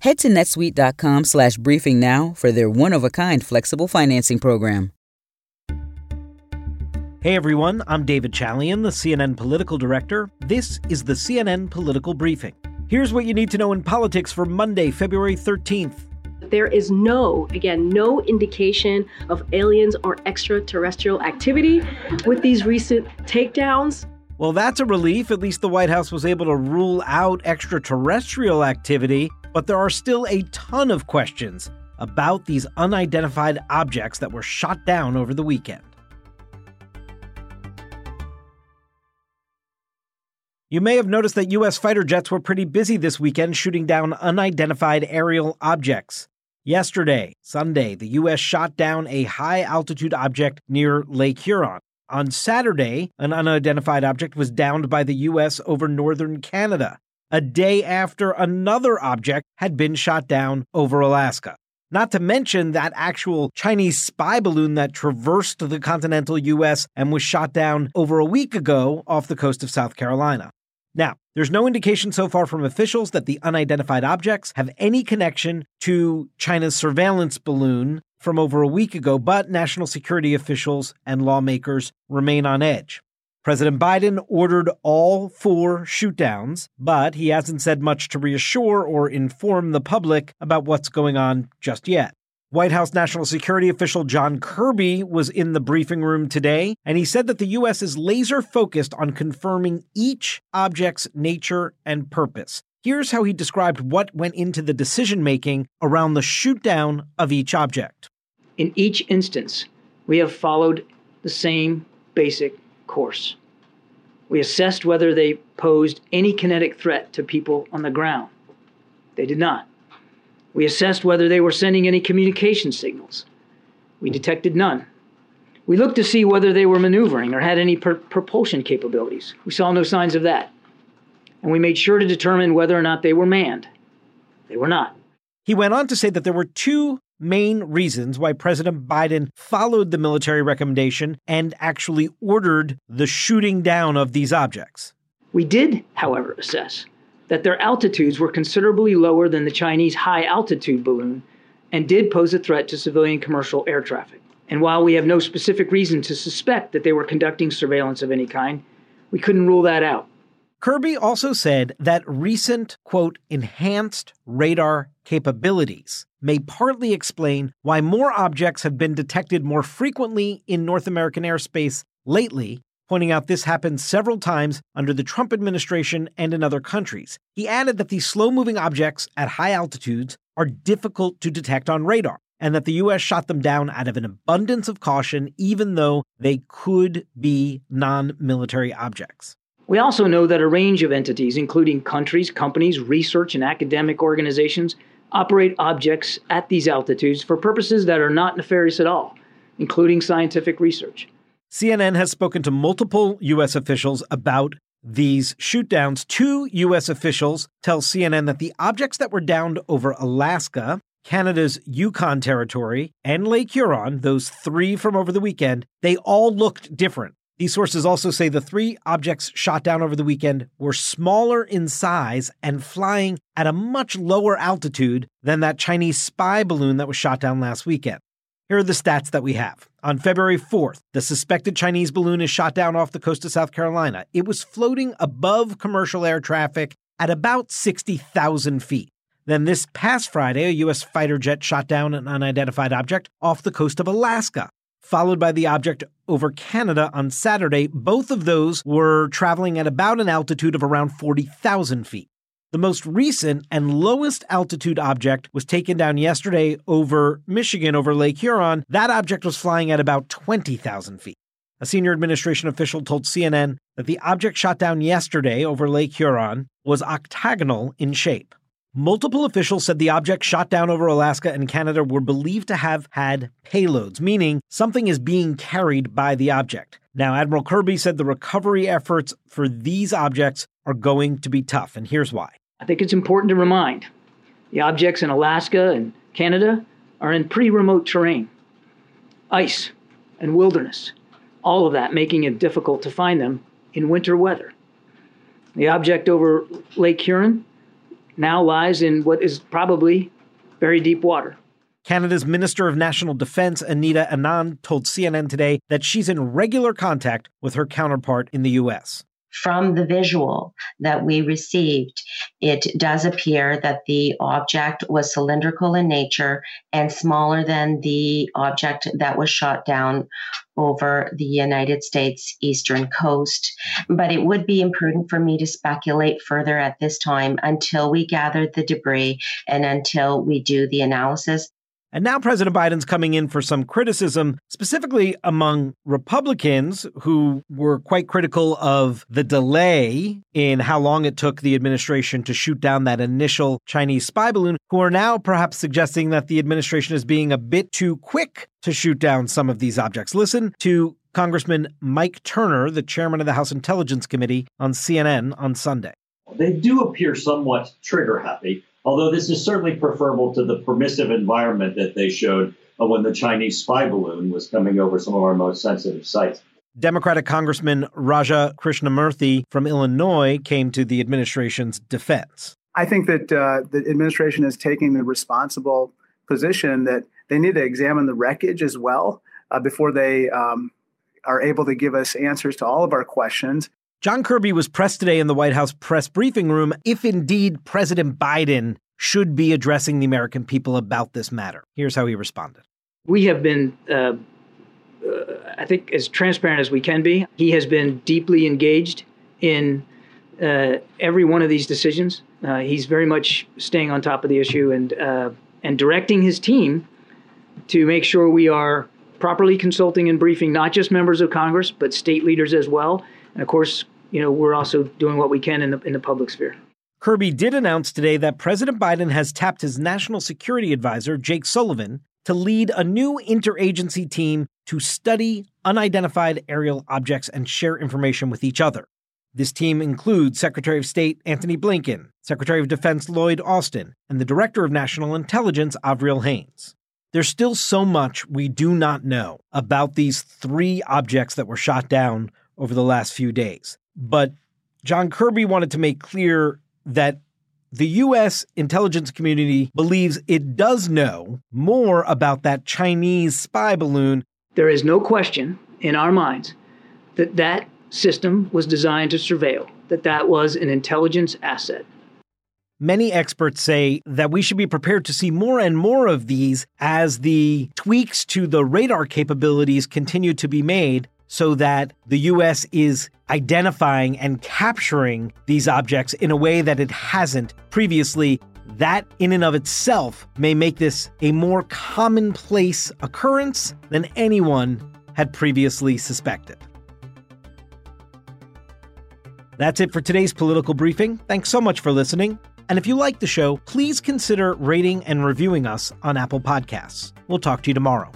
Head to netsuite.com slash briefing now for their one of a kind flexible financing program. Hey everyone, I'm David Chalian, the CNN political director. This is the CNN Political Briefing. Here's what you need to know in politics for Monday, February 13th. There is no, again, no indication of aliens or extraterrestrial activity with these recent takedowns. Well, that's a relief. At least the White House was able to rule out extraterrestrial activity, but there are still a ton of questions about these unidentified objects that were shot down over the weekend. You may have noticed that U.S. fighter jets were pretty busy this weekend shooting down unidentified aerial objects. Yesterday, Sunday, the U.S. shot down a high altitude object near Lake Huron. On Saturday, an unidentified object was downed by the U.S. over northern Canada, a day after another object had been shot down over Alaska. Not to mention that actual Chinese spy balloon that traversed the continental U.S. and was shot down over a week ago off the coast of South Carolina. Now, there's no indication so far from officials that the unidentified objects have any connection to China's surveillance balloon from over a week ago, but national security officials and lawmakers remain on edge. President Biden ordered all four shootdowns, but he hasn't said much to reassure or inform the public about what's going on just yet. White House National Security official John Kirby was in the briefing room today, and he said that the U.S. is laser focused on confirming each object's nature and purpose. Here's how he described what went into the decision making around the shootdown of each object. In each instance, we have followed the same basic course. We assessed whether they posed any kinetic threat to people on the ground. They did not. We assessed whether they were sending any communication signals. We detected none. We looked to see whether they were maneuvering or had any propulsion capabilities. We saw no signs of that. And we made sure to determine whether or not they were manned. They were not. He went on to say that there were two main reasons why President Biden followed the military recommendation and actually ordered the shooting down of these objects. We did, however, assess that their altitudes were considerably lower than the Chinese high altitude balloon and did pose a threat to civilian commercial air traffic. And while we have no specific reason to suspect that they were conducting surveillance of any kind, we couldn't rule that out. Kirby also said that recent, quote, enhanced radar capabilities may partly explain why more objects have been detected more frequently in North American airspace lately pointing out this happened several times under the Trump administration and in other countries. He added that these slow moving objects at high altitudes are difficult to detect on radar, and that the U.S. shot them down out of an abundance of caution, even though they could be non military objects. We also know that a range of entities, including countries, companies, research, and academic organizations, operate objects at these altitudes for purposes that are not nefarious at all, including scientific research. CNN has spoken to multiple U.S. officials about these shootdowns. Two U.S. officials tell CNN that the objects that were downed over Alaska, Canada's Yukon territory, and Lake Huron, those three from over the weekend, they all looked different. These sources also say the three objects shot down over the weekend were smaller in size and flying at a much lower altitude than that Chinese spy balloon that was shot down last weekend. Here are the stats that we have. On February 4th, the suspected Chinese balloon is shot down off the coast of South Carolina. It was floating above commercial air traffic at about 60,000 feet. Then this past Friday, a U.S. fighter jet shot down an unidentified object off the coast of Alaska, followed by the object over Canada on Saturday. Both of those were traveling at about an altitude of around 40,000 feet. The most recent and lowest altitude object was taken down yesterday over Michigan, over Lake Huron. That object was flying at about 20,000 feet. A senior administration official told CNN that the object shot down yesterday over Lake Huron was octagonal in shape. Multiple officials said the objects shot down over Alaska and Canada were believed to have had payloads, meaning something is being carried by the object. Now, Admiral Kirby said the recovery efforts for these objects are going to be tough, and here's why. I think it's important to remind the objects in Alaska and Canada are in pretty remote terrain ice and wilderness, all of that making it difficult to find them in winter weather. The object over Lake Huron, now lies in what is probably very deep water. Canada's Minister of National Defense, Anita Anand, told CNN today that she's in regular contact with her counterpart in the U.S. From the visual that we received, it does appear that the object was cylindrical in nature and smaller than the object that was shot down over the United States eastern coast. But it would be imprudent for me to speculate further at this time until we gather the debris and until we do the analysis. And now President Biden's coming in for some criticism, specifically among Republicans who were quite critical of the delay in how long it took the administration to shoot down that initial Chinese spy balloon, who are now perhaps suggesting that the administration is being a bit too quick to shoot down some of these objects. Listen to Congressman Mike Turner, the chairman of the House Intelligence Committee, on CNN on Sunday. They do appear somewhat trigger happy Although this is certainly preferable to the permissive environment that they showed when the Chinese spy balloon was coming over some of our most sensitive sites. Democratic Congressman Raja Krishnamoorthi from Illinois came to the administration's defense. I think that uh, the administration is taking the responsible position that they need to examine the wreckage as well uh, before they um, are able to give us answers to all of our questions. John Kirby was pressed today in the White House press briefing room if indeed President Biden should be addressing the American people about this matter. Here's how he responded. We have been, uh, uh, I think, as transparent as we can be. He has been deeply engaged in uh, every one of these decisions. Uh, he's very much staying on top of the issue and uh, and directing his team to make sure we are properly consulting and briefing not just members of Congress but state leaders as well and of course, you know, we're also doing what we can in the in the public sphere. Kirby did announce today that President Biden has tapped his national security advisor, Jake Sullivan, to lead a new interagency team to study unidentified aerial objects and share information with each other. This team includes Secretary of State Antony Blinken, Secretary of Defense Lloyd Austin, and the Director of National Intelligence Avril Haines. There's still so much we do not know about these three objects that were shot down over the last few days. But John Kirby wanted to make clear that the U.S. intelligence community believes it does know more about that Chinese spy balloon. There is no question in our minds that that system was designed to surveil, that that was an intelligence asset. Many experts say that we should be prepared to see more and more of these as the tweaks to the radar capabilities continue to be made so that the US is identifying and capturing these objects in a way that it hasn't previously. That, in and of itself, may make this a more commonplace occurrence than anyone had previously suspected. That's it for today's political briefing. Thanks so much for listening. And if you like the show, please consider rating and reviewing us on Apple Podcasts. We'll talk to you tomorrow.